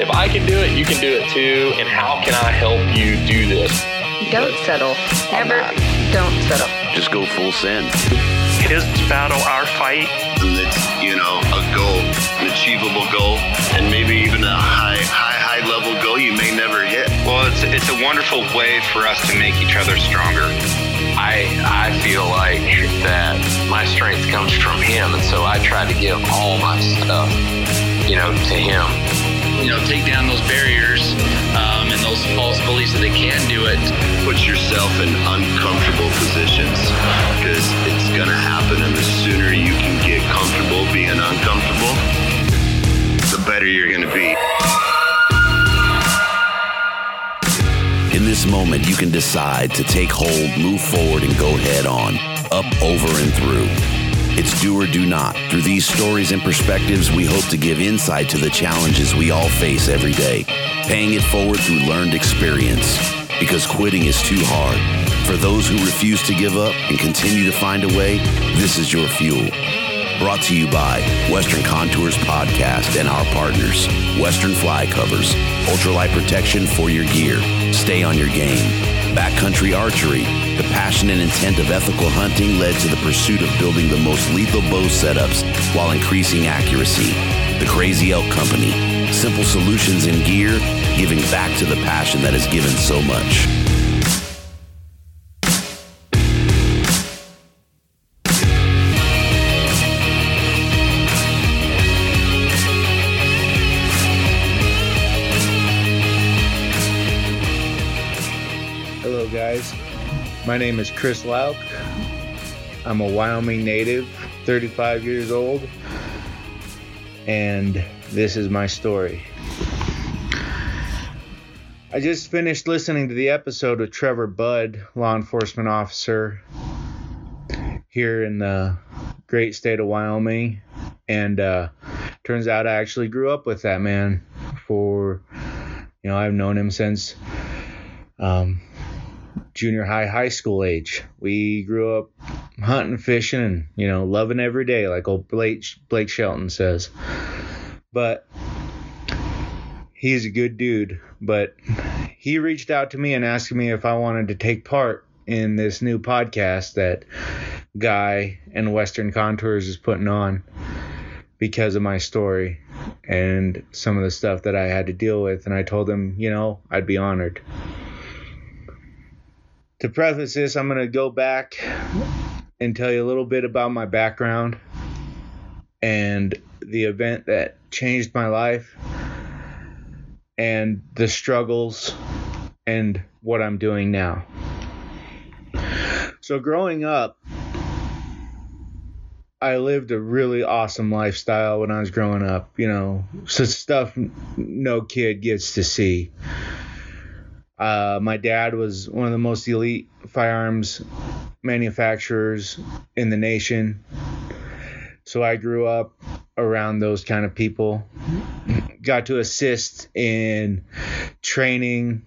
if I can do it, you can do it too. And how can I help you do this? Don't settle. I'm Ever not. don't settle. Just go full send. his battle, our fight. It's, you know, a goal, an achievable goal, and maybe even a high, high, high level goal you may never hit. Well, it's it's a wonderful way for us to make each other stronger. I I feel like that my strength comes from him, and so I try to give all my stuff, you know, to him. You know, take down those barriers um, and those false beliefs that they can do it. Put yourself in uncomfortable positions because it's going to happen, and the sooner you can get comfortable being uncomfortable, the better you're going to be. In this moment, you can decide to take hold, move forward, and go head on, up, over, and through. It's do or do not. Through these stories and perspectives, we hope to give insight to the challenges we all face every day, paying it forward through learned experience. Because quitting is too hard. For those who refuse to give up and continue to find a way, this is your fuel. Brought to you by Western Contours Podcast and our partners, Western Fly Covers, ultralight protection for your gear. Stay on your game. Backcountry Archery, the passion and intent of ethical hunting led to the pursuit of building the most lethal bow setups while increasing accuracy. The Crazy Elk Company, simple solutions in gear, giving back to the passion that has given so much. My name is Chris Lauck. I'm a Wyoming native, 35 years old, and this is my story. I just finished listening to the episode with Trevor Budd, law enforcement officer here in the great state of Wyoming, and uh, turns out I actually grew up with that man for, you know, I've known him since um, junior high, high school age. We grew up hunting, fishing, and you know, loving every day, like old Blake Blake Shelton says. But he's a good dude. But he reached out to me and asked me if I wanted to take part in this new podcast that Guy and Western Contours is putting on because of my story and some of the stuff that I had to deal with. And I told him, you know, I'd be honored to preface this, I'm going to go back and tell you a little bit about my background and the event that changed my life and the struggles and what I'm doing now. So, growing up, I lived a really awesome lifestyle when I was growing up. You know, stuff no kid gets to see. Uh, my dad was one of the most elite firearms manufacturers in the nation. So I grew up around those kind of people. Got to assist in training,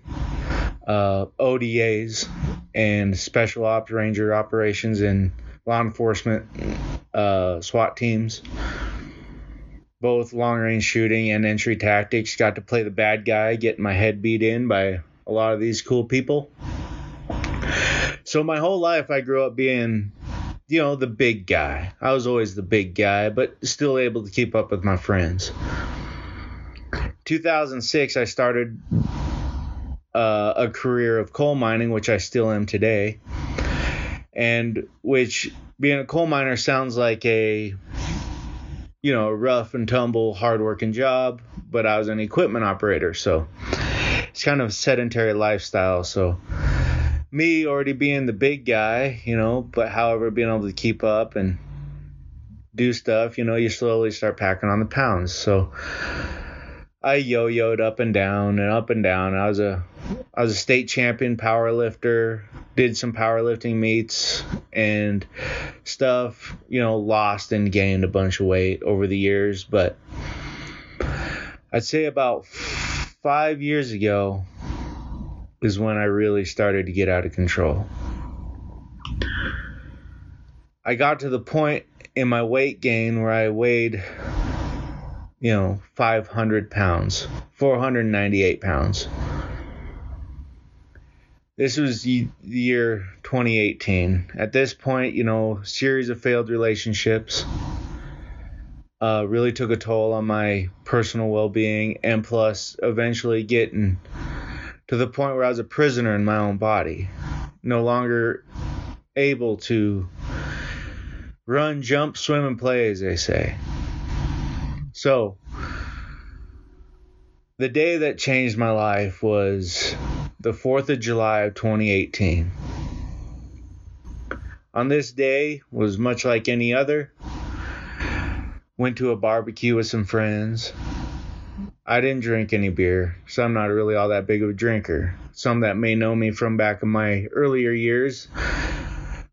uh, ODAs, and special ops ranger operations and law enforcement uh, SWAT teams, both long range shooting and entry tactics. Got to play the bad guy, getting my head beat in by a lot of these cool people. So my whole life, I grew up being, you know, the big guy. I was always the big guy, but still able to keep up with my friends. 2006, I started uh, a career of coal mining, which I still am today, and which being a coal miner sounds like a you know, rough and tumble, hardworking job, but I was an equipment operator, so it's kind of a sedentary lifestyle. So me already being the big guy, you know, but however being able to keep up and do stuff, you know, you slowly start packing on the pounds. So I yo-yoed up and down and up and down. I was a I was a state champion power lifter, did some powerlifting meets and stuff, you know, lost and gained a bunch of weight over the years, but I'd say about 5 years ago is when I really started to get out of control. I got to the point in my weight gain where I weighed you know, 500 pounds, 498 pounds. This was the year 2018. At this point, you know, series of failed relationships uh, really took a toll on my personal well-being, and plus, eventually getting to the point where I was a prisoner in my own body, no longer able to run, jump, swim, and play, as they say. So, the day that changed my life was the 4th of July of 2018. On this day was much like any other. Went to a barbecue with some friends. I didn't drink any beer, so I'm not really all that big of a drinker. Some that may know me from back in my earlier years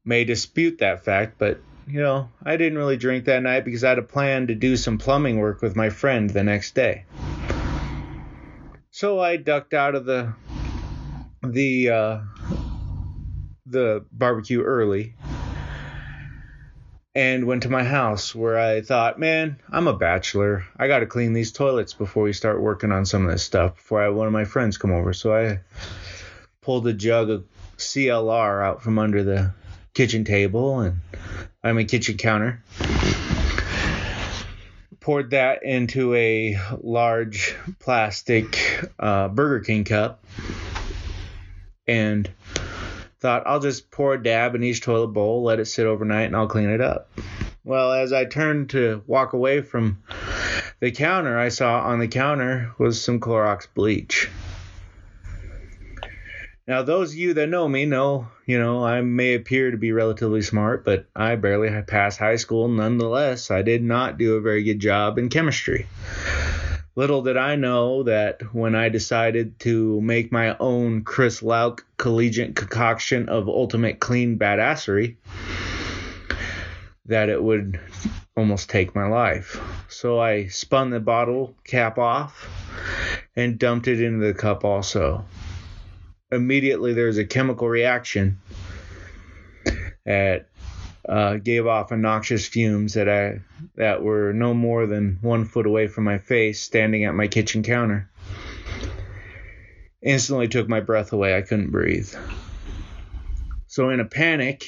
may dispute that fact, but you know, I didn't really drink that night because I had a plan to do some plumbing work with my friend the next day. So I ducked out of the the uh, the barbecue early and went to my house where I thought, man, I'm a bachelor. I got to clean these toilets before we start working on some of this stuff before I one of my friends come over. So I pulled a jug of CLR out from under the kitchen table and I mean kitchen counter. Poured that into a large plastic uh, Burger King cup and thought I'll just pour a dab in each toilet bowl, let it sit overnight, and I'll clean it up. Well, as I turned to walk away from the counter, I saw on the counter was some Clorox bleach. Now, those of you that know me know, you know, I may appear to be relatively smart, but I barely passed high school. Nonetheless, I did not do a very good job in chemistry. Little did I know that when I decided to make my own Chris Lauck collegiate concoction of ultimate clean badassery, that it would almost take my life. So I spun the bottle cap off and dumped it into the cup also immediately there's a chemical reaction that uh, gave off noxious fumes that I that were no more than one foot away from my face, standing at my kitchen counter. Instantly took my breath away. I couldn't breathe. So in a panic,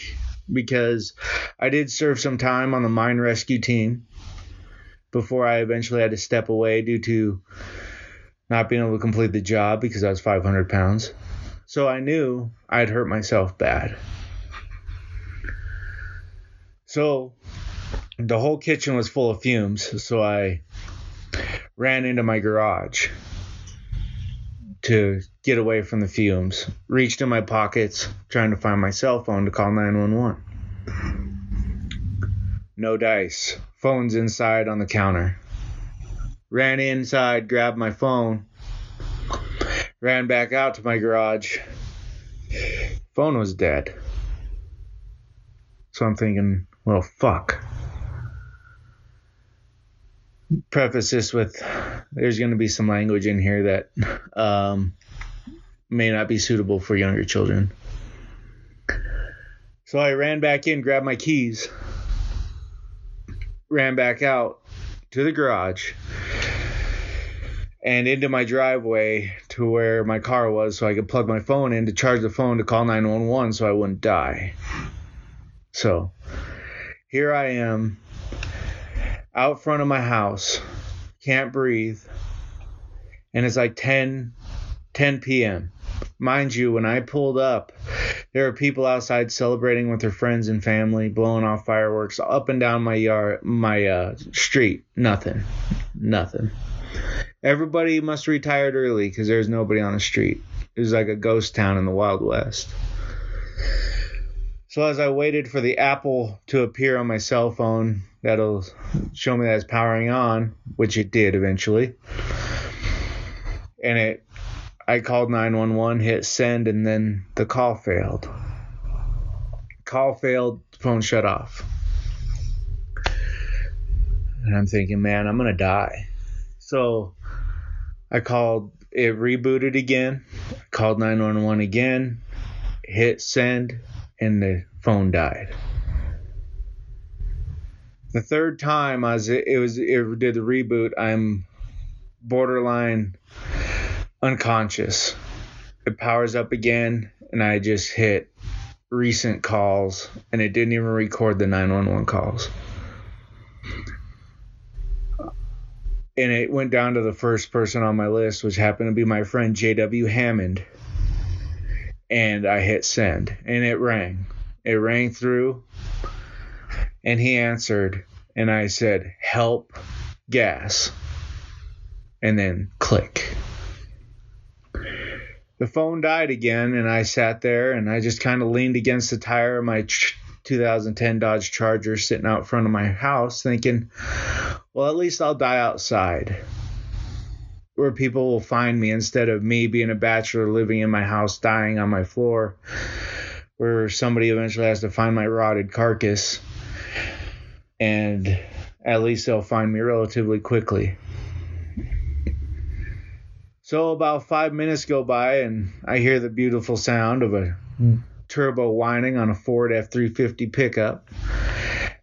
because I did serve some time on the mine rescue team before I eventually had to step away due to not being able to complete the job because I was 500 pounds. So I knew I'd hurt myself bad. So the whole kitchen was full of fumes, so I ran into my garage to get away from the fumes. Reached in my pockets, trying to find my cell phone to call 911. No dice. Phone's inside on the counter. Ran inside, grabbed my phone, ran back out to my garage. Phone was dead. So I'm thinking, well, fuck. Preface this with there's going to be some language in here that um, may not be suitable for younger children. So I ran back in, grabbed my keys, ran back out to the garage and into my driveway to where my car was so I could plug my phone in to charge the phone to call 911 so I wouldn't die. So here I am out front of my house, can't breathe, and it's like 10 10 p.m. Mind you, when I pulled up, there are people outside celebrating with their friends and family, blowing off fireworks up and down my yard, my uh, street. Nothing, nothing. Everybody must have retired early because there's nobody on the street. It was like a ghost town in the Wild West. So as I waited for the Apple to appear on my cell phone, that'll show me that it's powering on, which it did eventually. And it I called 911, hit send, and then the call failed. Call failed, phone shut off. And I'm thinking, man, I'm to die. So I called, it rebooted again, called 911 again, hit send, and the phone died. The third time I was, it was, it did the reboot, I'm borderline unconscious. It powers up again, and I just hit recent calls, and it didn't even record the 911 calls. And it went down to the first person on my list, which happened to be my friend J.W. Hammond. And I hit send, and it rang. It rang through, and he answered, and I said, Help, gas. And then click the phone died again, and I sat there and I just kind of leaned against the tire of my 2010 Dodge Charger sitting out front of my house, thinking, well, at least I'll die outside where people will find me instead of me being a bachelor living in my house dying on my floor where somebody eventually has to find my rotted carcass and at least they'll find me relatively quickly. So about five minutes go by, and I hear the beautiful sound of a turbo whining on a Ford F 350 pickup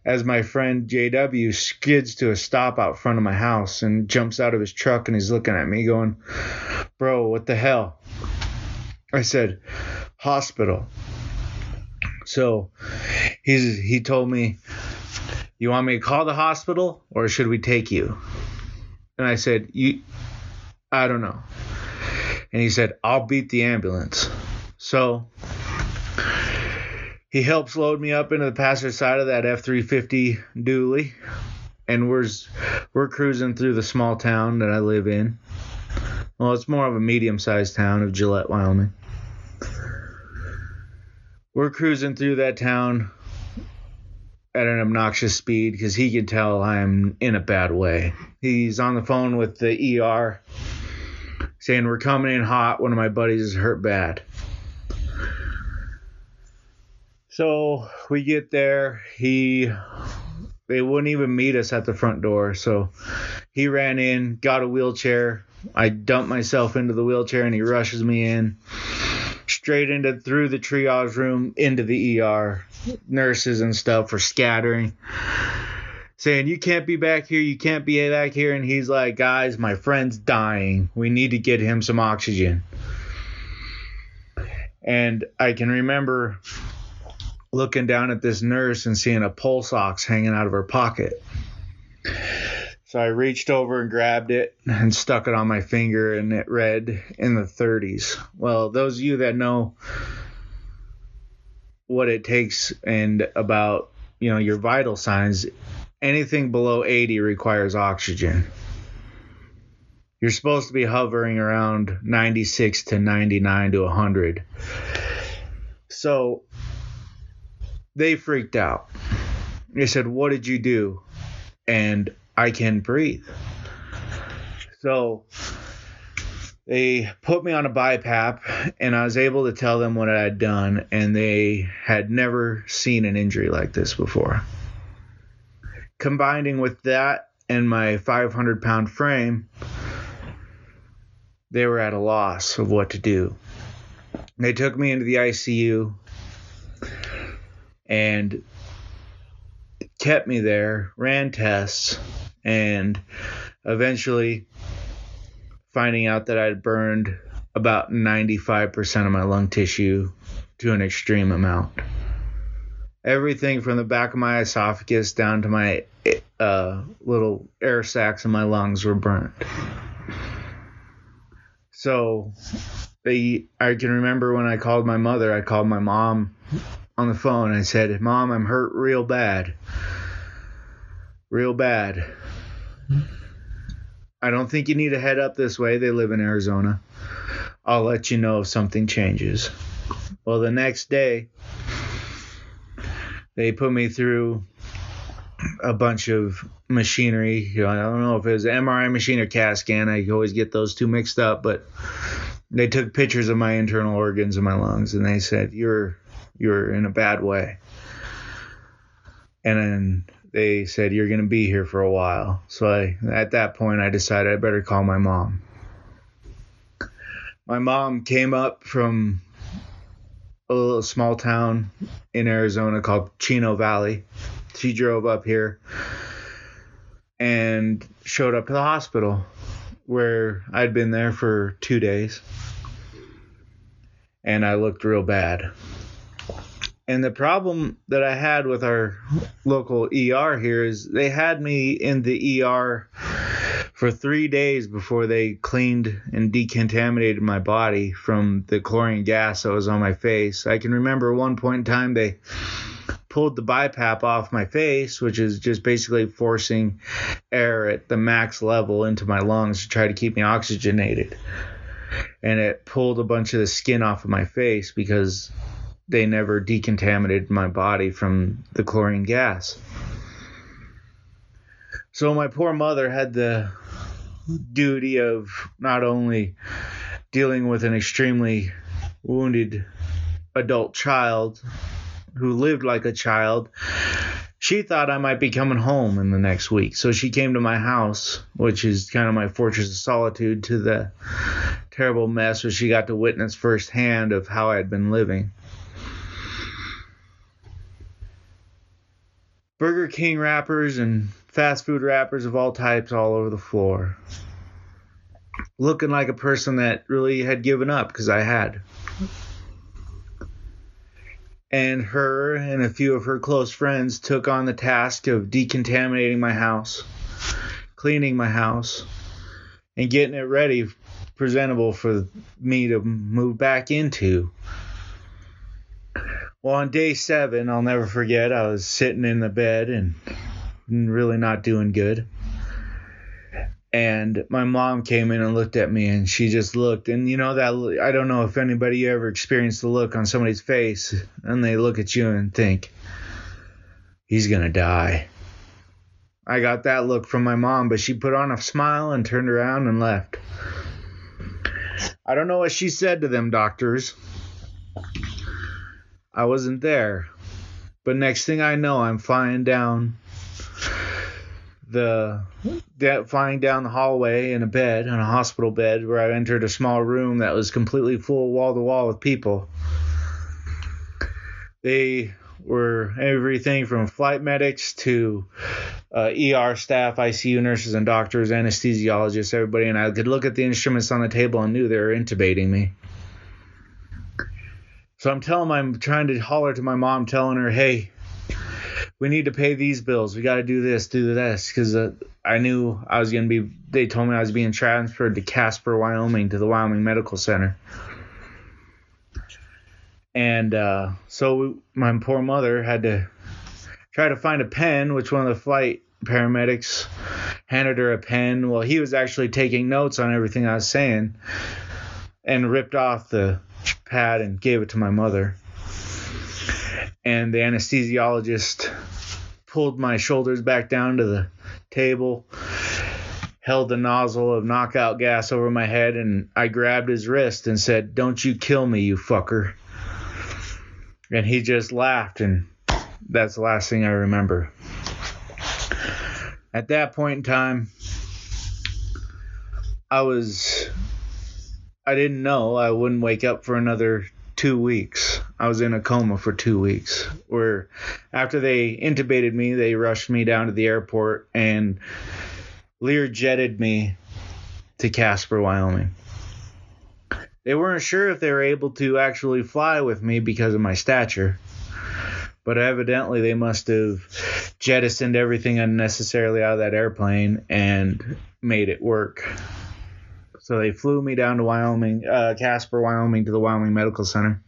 as my friend JW skids to a stop out front of my house and jumps out of his truck and he's looking at me going, Bro, what the hell? I said, Hospital. So he's he told me, You want me to call the hospital or should we take you? And I said, You I don't know. And he said, I'll beat the ambulance. So he helps load me up into the passenger side of that F 350 dually. And we're, we're cruising through the small town that I live in. Well, it's more of a medium sized town of Gillette, Wyoming. We're cruising through that town at an obnoxious speed because he can tell I'm in a bad way. He's on the phone with the ER saying we're coming in hot. One of my buddies is hurt bad. So we get there. He they wouldn't even meet us at the front door. So he ran in, got a wheelchair. I dump myself into the wheelchair and he rushes me in straight into through the triage room into the ER. Nurses and stuff are scattering saying, You can't be back here, you can't be back here. And he's like, Guys, my friend's dying. We need to get him some oxygen. And I can remember looking down at this nurse and seeing a pulse ox hanging out of her pocket. So I reached over and grabbed it and stuck it on my finger, and it read in the 30s. Well, those of you that know what it takes and about you know your vital signs anything below 80 requires oxygen. You're supposed to be hovering around 96 to 99 to 100. So they freaked out. They said, What did you do? And I can breathe. So they put me on a BiPAP, and I was able to tell them what I had done, and they had never seen an injury like this before combining with that and my 500 pound frame, they were at a loss of what to do. They took me into the ICU and kept me there, ran tests, and eventually finding out that I'd burned about 95% of my lung tissue to an extreme amount. Everything from the back of my esophagus down to my uh, little air sacs in my lungs were burnt. So they, I can remember when I called my mother, I called my mom on the phone. I said, Mom, I'm hurt real bad. Real bad. I don't think you need to head up this way. They live in Arizona. I'll let you know if something changes. Well, the next day, they put me through a bunch of machinery. I don't know if it was MRI machine or CAT scan. I always get those two mixed up, but they took pictures of my internal organs and my lungs, and they said you're you're in a bad way. And then they said you're going to be here for a while. So I, at that point, I decided I better call my mom. My mom came up from a little small town in Arizona called Chino Valley. She drove up here and showed up to the hospital where I'd been there for two days. And I looked real bad. And the problem that I had with our local ER here is they had me in the ER for three days before they cleaned and decontaminated my body from the chlorine gas that was on my face. I can remember one point in time they pulled the BiPAP off my face, which is just basically forcing air at the max level into my lungs to try to keep me oxygenated. And it pulled a bunch of the skin off of my face because they never decontaminated my body from the chlorine gas. So my poor mother had the duty of not only dealing with an extremely wounded adult child who lived like a child, she thought I might be coming home in the next week. So she came to my house, which is kind of my fortress of solitude, to the terrible mess which she got to witness firsthand of how I had been living. Burger King wrappers and fast food wrappers of all types all over the floor. Looking like a person that really had given up because I had. And her and a few of her close friends took on the task of decontaminating my house, cleaning my house, and getting it ready, presentable for me to move back into. Well, on day seven, I'll never forget, I was sitting in the bed and really not doing good. And my mom came in and looked at me and she just looked. And you know, that I don't know if anybody ever experienced the look on somebody's face and they look at you and think, he's to die. I got that look from my mom, but she put on a smile and turned around and left. I don't know what she said to them doctors. I wasn't there. But next thing I know, I'm flying down the flying down the hallway in a bed, in a hospital bed, where I entered a small room that was completely full wall to wall with people. They were everything from flight medics to uh, ER staff, ICU nurses and doctors, anesthesiologists, everybody, and I could look at the instruments on the table and knew they were intubating me. So I'm telling my, I'm trying to holler to my mom, telling her, hey, we need to pay these bills. We got to do this, do this, because uh, I knew I was gonna be. They told me I was being transferred to Casper, Wyoming, to the Wyoming Medical Center. And uh, so my poor mother had to try to find a pen, which one of the flight paramedics handed her a pen. Well, he was actually taking notes on everything I was saying, and ripped off the pad and gave it to my mother. And the anesthesiologist pulled my shoulders back down to the table, held the nozzle of knockout gas over my head, and I grabbed his wrist and said, Don't you kill me, you fucker. And he just laughed, and that's the last thing I remember. At that point in time, I was I didn't know I wouldn't wake up for another two weeks. I was in a coma for two weeks. Where after they intubated me, they rushed me down to the airport and Lear jetted me to Casper, Wyoming. They weren't sure if they were able to actually fly with me because of my stature, but evidently they must have jettisoned everything unnecessarily out of that airplane and made it work. So they flew me down to Wyoming, uh, Casper, Wyoming, to the Wyoming Medical Center.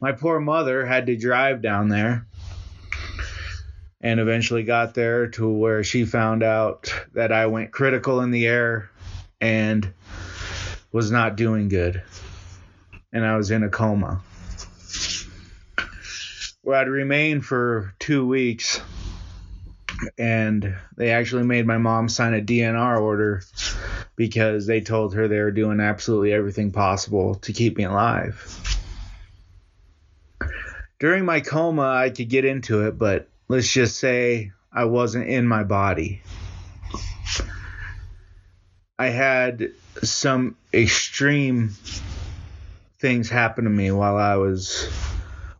My poor mother had to drive down there and eventually got there to where she found out that I went critical in the air and was not doing good. And I was in a coma. Where I'd remained for two weeks. And they actually made my mom sign a DNR order because they told her they were doing absolutely everything possible to keep me alive. During my coma, I could get into it, but let's just say I wasn't in my body. I had some extreme things happen to me while I was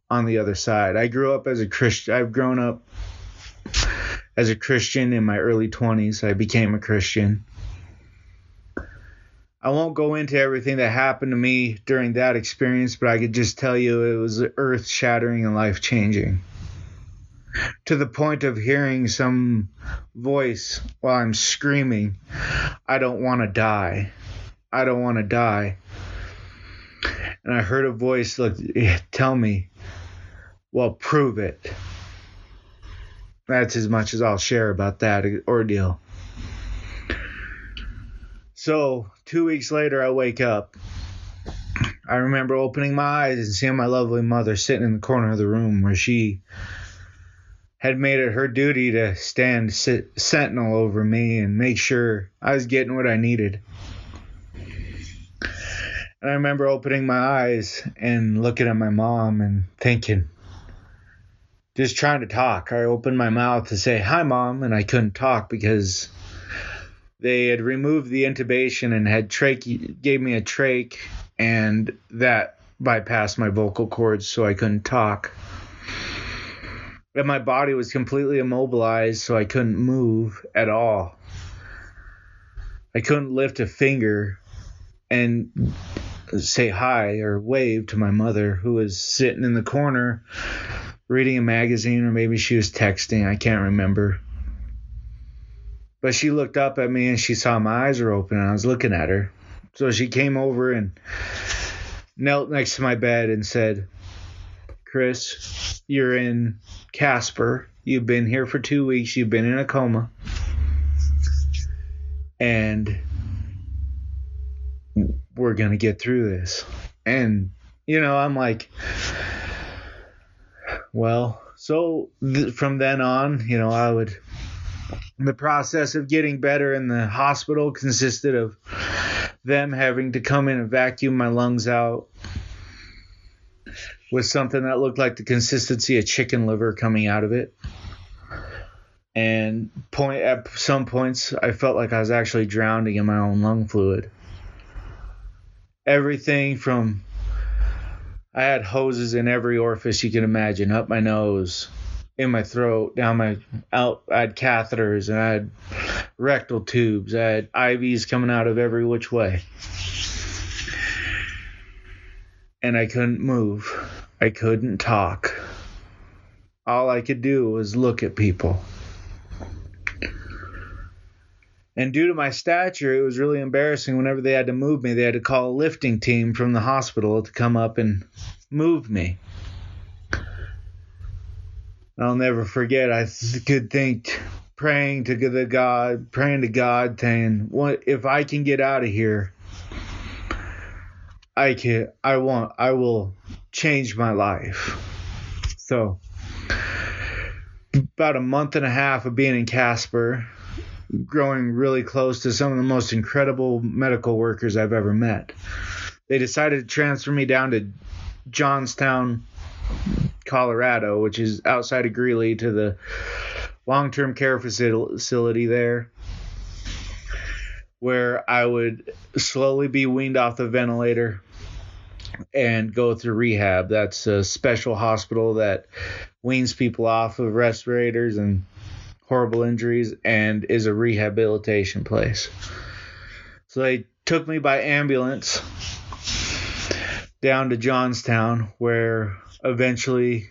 on the other side. I grew up as a Christian. I've grown up as a Christian in my early 20s. I became a Christian. I won't go into everything that happened to me during that experience, but I could just tell you it was earth shattering and life changing. To the point of hearing some voice while I'm screaming, I don't want to die. I don't want to die. And I heard a voice look, tell me, well, prove it. That's as much as I'll share about that ordeal. So, two weeks later, I wake up. I remember opening my eyes and seeing my lovely mother sitting in the corner of the room where she had made it her duty to stand sit, sentinel over me and make sure I was getting what I needed. And I remember opening my eyes and looking at my mom and thinking, just trying to talk. I opened my mouth to say, Hi, mom, and I couldn't talk because they had removed the intubation and had gave me a trach and that bypassed my vocal cords so I couldn't talk. And my body was completely immobilized so I couldn't move at all. I couldn't lift a finger and say hi or wave to my mother who was sitting in the corner reading a magazine or maybe she was texting, I can't remember. But she looked up at me and she saw my eyes were open and I was looking at her. So she came over and knelt next to my bed and said, Chris, you're in Casper. You've been here for two weeks. You've been in a coma. And we're going to get through this. And, you know, I'm like, well, so th- from then on, you know, I would the process of getting better in the hospital consisted of them having to come in and vacuum my lungs out with something that looked like the consistency of chicken liver coming out of it. And point at some points I felt like I was actually drowning in my own lung fluid. Everything from I had hoses in every orifice you can imagine, up my nose, in my throat, down my out. I had catheters and I had rectal tubes. I had IVs coming out of every which way. And I couldn't move. I couldn't talk. All I could do was look at people. And due to my stature, it was really embarrassing whenever they had to move me. They had to call a lifting team from the hospital to come up and move me. I'll never forget. I could think praying to the God, praying to God, saying, "What if I can get out of here? I can. I want. I will change my life." So, about a month and a half of being in Casper, growing really close to some of the most incredible medical workers I've ever met. They decided to transfer me down to Johnstown, Colorado, which is outside of Greeley, to the long term care facility there, where I would slowly be weaned off the ventilator and go through rehab. That's a special hospital that weans people off of respirators and horrible injuries and is a rehabilitation place. So they took me by ambulance down to Johnstown, where eventually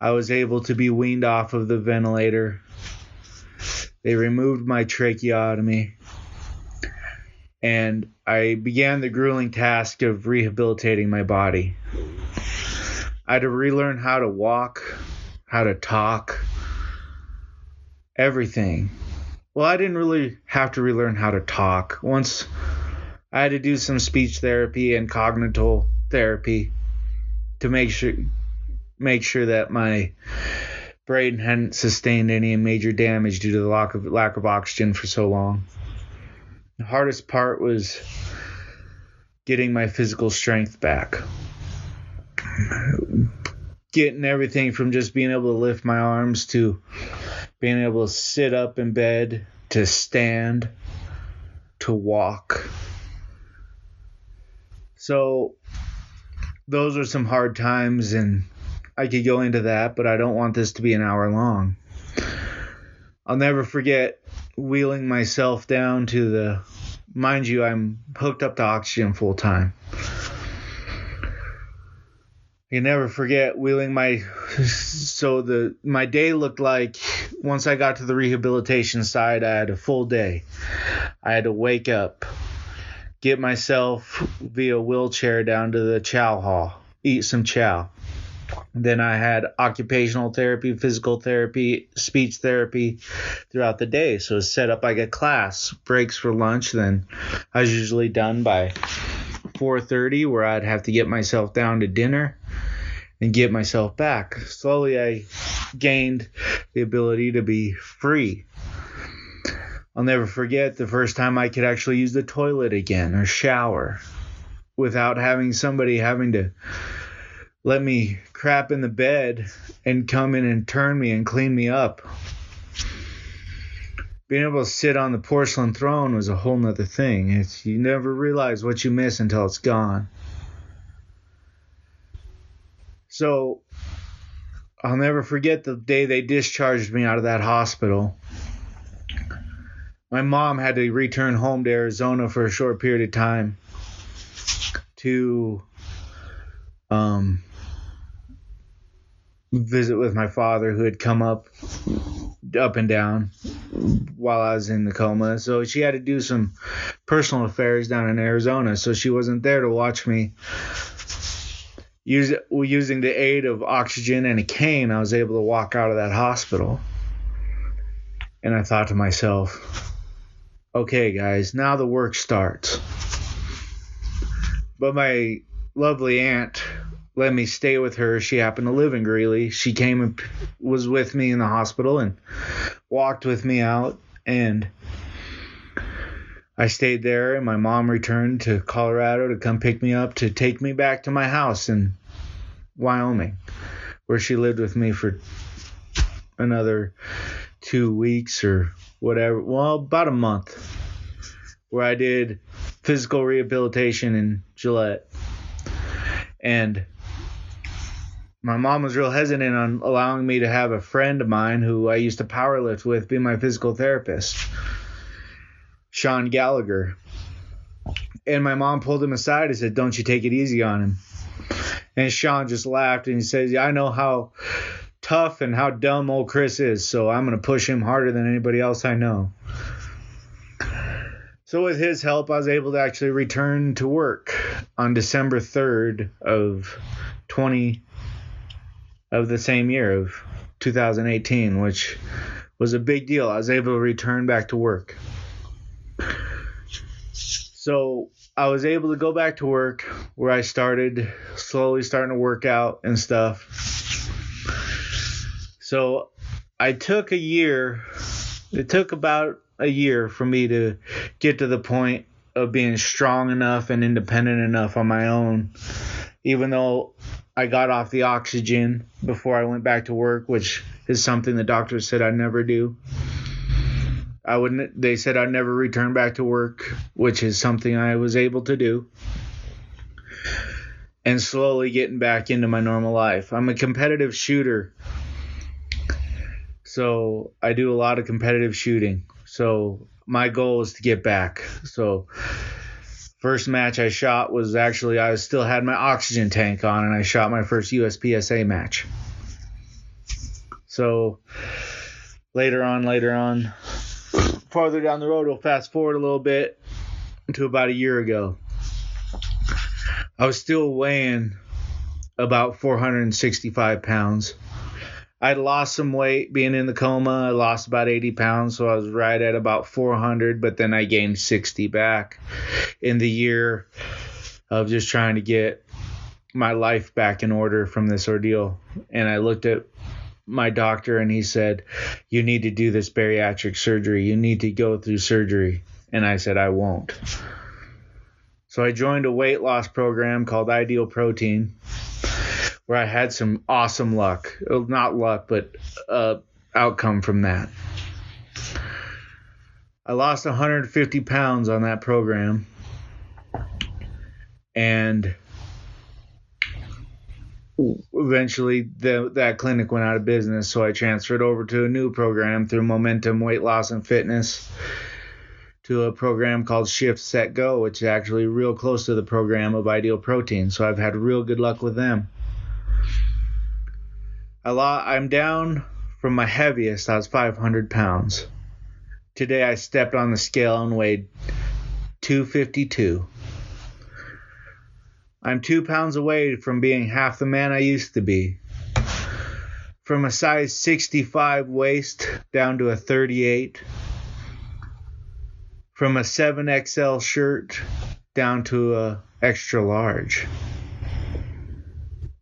I was able to be weaned off of the ventilator. They removed my tracheotomy. And I began the grueling task of rehabilitating my body. I had to relearn how to walk, how to talk, everything. Well, I didn't really have to relearn how to talk. Once I had to do some speech therapy and cognitive therapy to make sure make sure that my brain hadn't sustained any major damage due to the lack of lack of oxygen for so long. The hardest part was getting my physical strength back. Getting everything from just being able to lift my arms to being able to sit up in bed, to stand, to walk. So, those are some hard times, and I could go into that, but I don't want this to be an hour long. I'll never forget wheeling myself down to the mind you I'm hooked up to oxygen full time. You never forget wheeling my so the my day looked like once I got to the rehabilitation side I had a full day. I had to wake up, get myself via wheelchair down to the chow hall, eat some chow. Then I had occupational therapy, physical therapy, speech therapy throughout the day. So it was set up like a class, breaks for lunch. Then I was usually done by 4:30, where I'd have to get myself down to dinner and get myself back. Slowly, I gained the ability to be free. I'll never forget the first time I could actually use the toilet again or shower without having somebody having to let me crap in the bed and come in and turn me and clean me up. Being able to sit on the porcelain throne was a whole nother thing. It's you never realize what you miss until it's gone. So I'll never forget the day they discharged me out of that hospital. My mom had to return home to Arizona for a short period of time to um, visit with my father who had come up up and down while I was in the coma. So she had to do some personal affairs down in Arizona. So she wasn't there to watch me. Use, using the aid of oxygen and a cane, I was able to walk out of that hospital. And I thought to myself, okay, guys, now the work starts. But my lovely aunt let me stay with her. She happened to live in Greeley. She came and was with me in the hospital and walked with me out. And I stayed there. And my mom returned to Colorado to come pick me up to take me back to my house in Wyoming, where she lived with me for another two weeks or whatever. Well, about a month, where I did physical rehabilitation in Gillette. And my mom was real hesitant on allowing me to have a friend of mine who I used to powerlift with be my physical therapist, Sean Gallagher. And my mom pulled him aside and said, Don't you take it easy on him. And Sean just laughed and he says, yeah, I know how tough and how dumb old Chris is, so I'm going to push him harder than anybody else I know. So with his help, I was able to actually return to work on December 3rd of 20 of the same year of 2018, which was a big deal. I was able to return back to work. So I was able to go back to work where I started slowly starting to work out and stuff. So I took a year, it took about a year for me to get to the point of being strong enough and independent enough on my own, even though I got off the oxygen before I went back to work, which is something the doctors said I'd never do. I wouldn't. They said I'd never return back to work, which is something I was able to do. and slowly getting back into my normal life. I'm a competitive shooter. So I do a lot of competitive shooting. So my goal is to get back. So first match I shot was actually I still had my oxygen tank on and I shot my first USPSA match. So later on, later on, farther down the road, we'll fast forward a little bit to about a year ago. I was still weighing about 465 pounds. I'd lost some weight being in the coma. I lost about 80 pounds, so I was right at about 400, but then I gained 60 back in the year of just trying to get my life back in order from this ordeal. And I looked at my doctor and he said, You need to do this bariatric surgery. You need to go through surgery. And I said, I won't. So I joined a weight loss program called Ideal Protein where I had some awesome luck. Not luck, but uh, outcome from that. I lost 150 pounds on that program. And eventually the, that clinic went out of business so i transferred over to a new program through momentum weight loss and fitness to a program called shift set go which is actually real close to the program of ideal protein so i've had real good luck with them a lot i'm down from my heaviest i was 500 pounds today i stepped on the scale and weighed 252 I'm two pounds away from being half the man I used to be. From a size 65 waist down to a 38. From a 7XL shirt down to a extra large.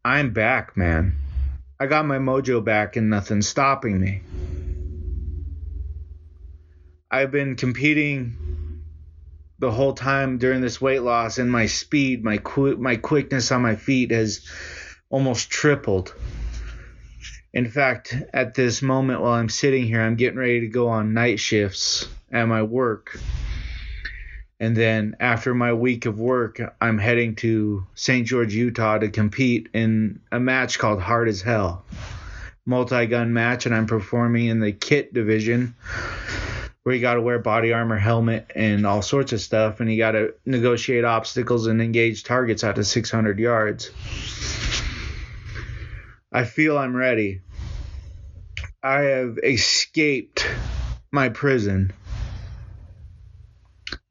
I'm back, man. I got my mojo back and nothing's stopping me. I've been competing the whole time during this weight loss and my speed, my qu- my quickness on my feet has almost tripled. In fact, at this moment while I'm sitting here, I'm getting ready to go on night shifts at my work. And then after my week of work, I'm heading to St. George, Utah to compete in a match called Hard as Hell. Multi gun match, and I'm performing in the kit division where you got to wear body armor, helmet, and all sorts of stuff, and you got to negotiate obstacles and engage targets out to 600 yards. I feel I'm ready. I have escaped my prison,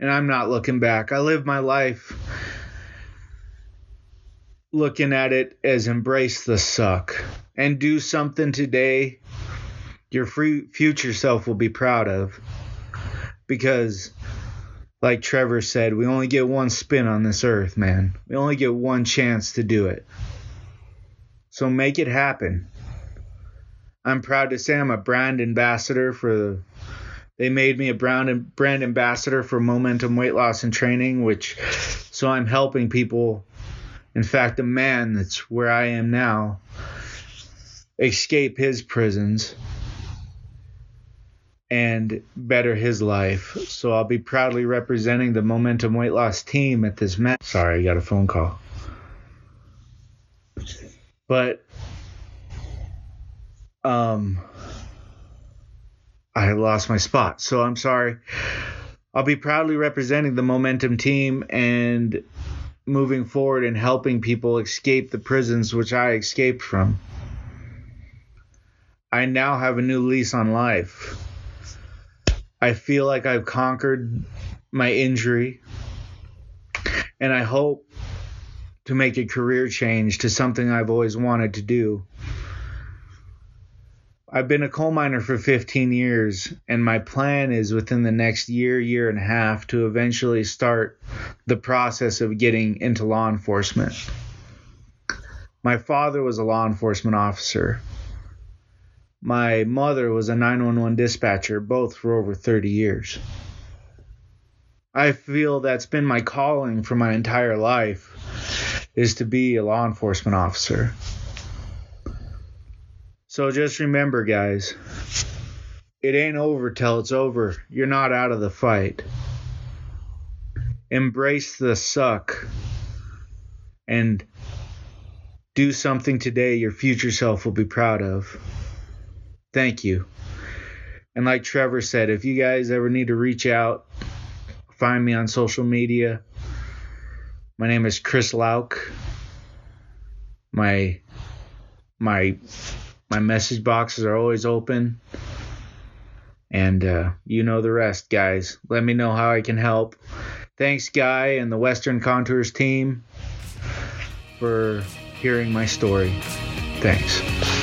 and I'm not looking back. I live my life looking at it as embrace the suck and do something today your free future self will be proud of because like Trevor said, we only get one spin on this earth, man. We only get one chance to do it. So make it happen. I'm proud to say I'm a brand ambassador for the they made me a brand brand ambassador for Momentum Weight Loss and Training, which so I'm helping people. In fact, a man that's where I am now escape his prisons and better his life. So I'll be proudly representing the Momentum Weight Loss team at this match. Sorry, I got a phone call. But um I lost my spot. So I'm sorry. I'll be proudly representing the Momentum team and moving forward and helping people escape the prisons which I escaped from. I now have a new lease on life. I feel like I've conquered my injury, and I hope to make a career change to something I've always wanted to do. I've been a coal miner for 15 years, and my plan is within the next year, year and a half to eventually start the process of getting into law enforcement. My father was a law enforcement officer. My mother was a 911 dispatcher, both for over 30 years. I feel that's been my calling for my entire life is to be a law enforcement officer. So just remember, guys, it ain't over till it's over. You're not out of the fight. Embrace the suck and do something today your future self will be proud of. Thank you. And like Trevor said, if you guys ever need to reach out, find me on social media. My name is Chris Lauck. My my my message boxes are always open. And uh, you know the rest, guys. Let me know how I can help. Thanks, Guy, and the Western Contours team for hearing my story. Thanks.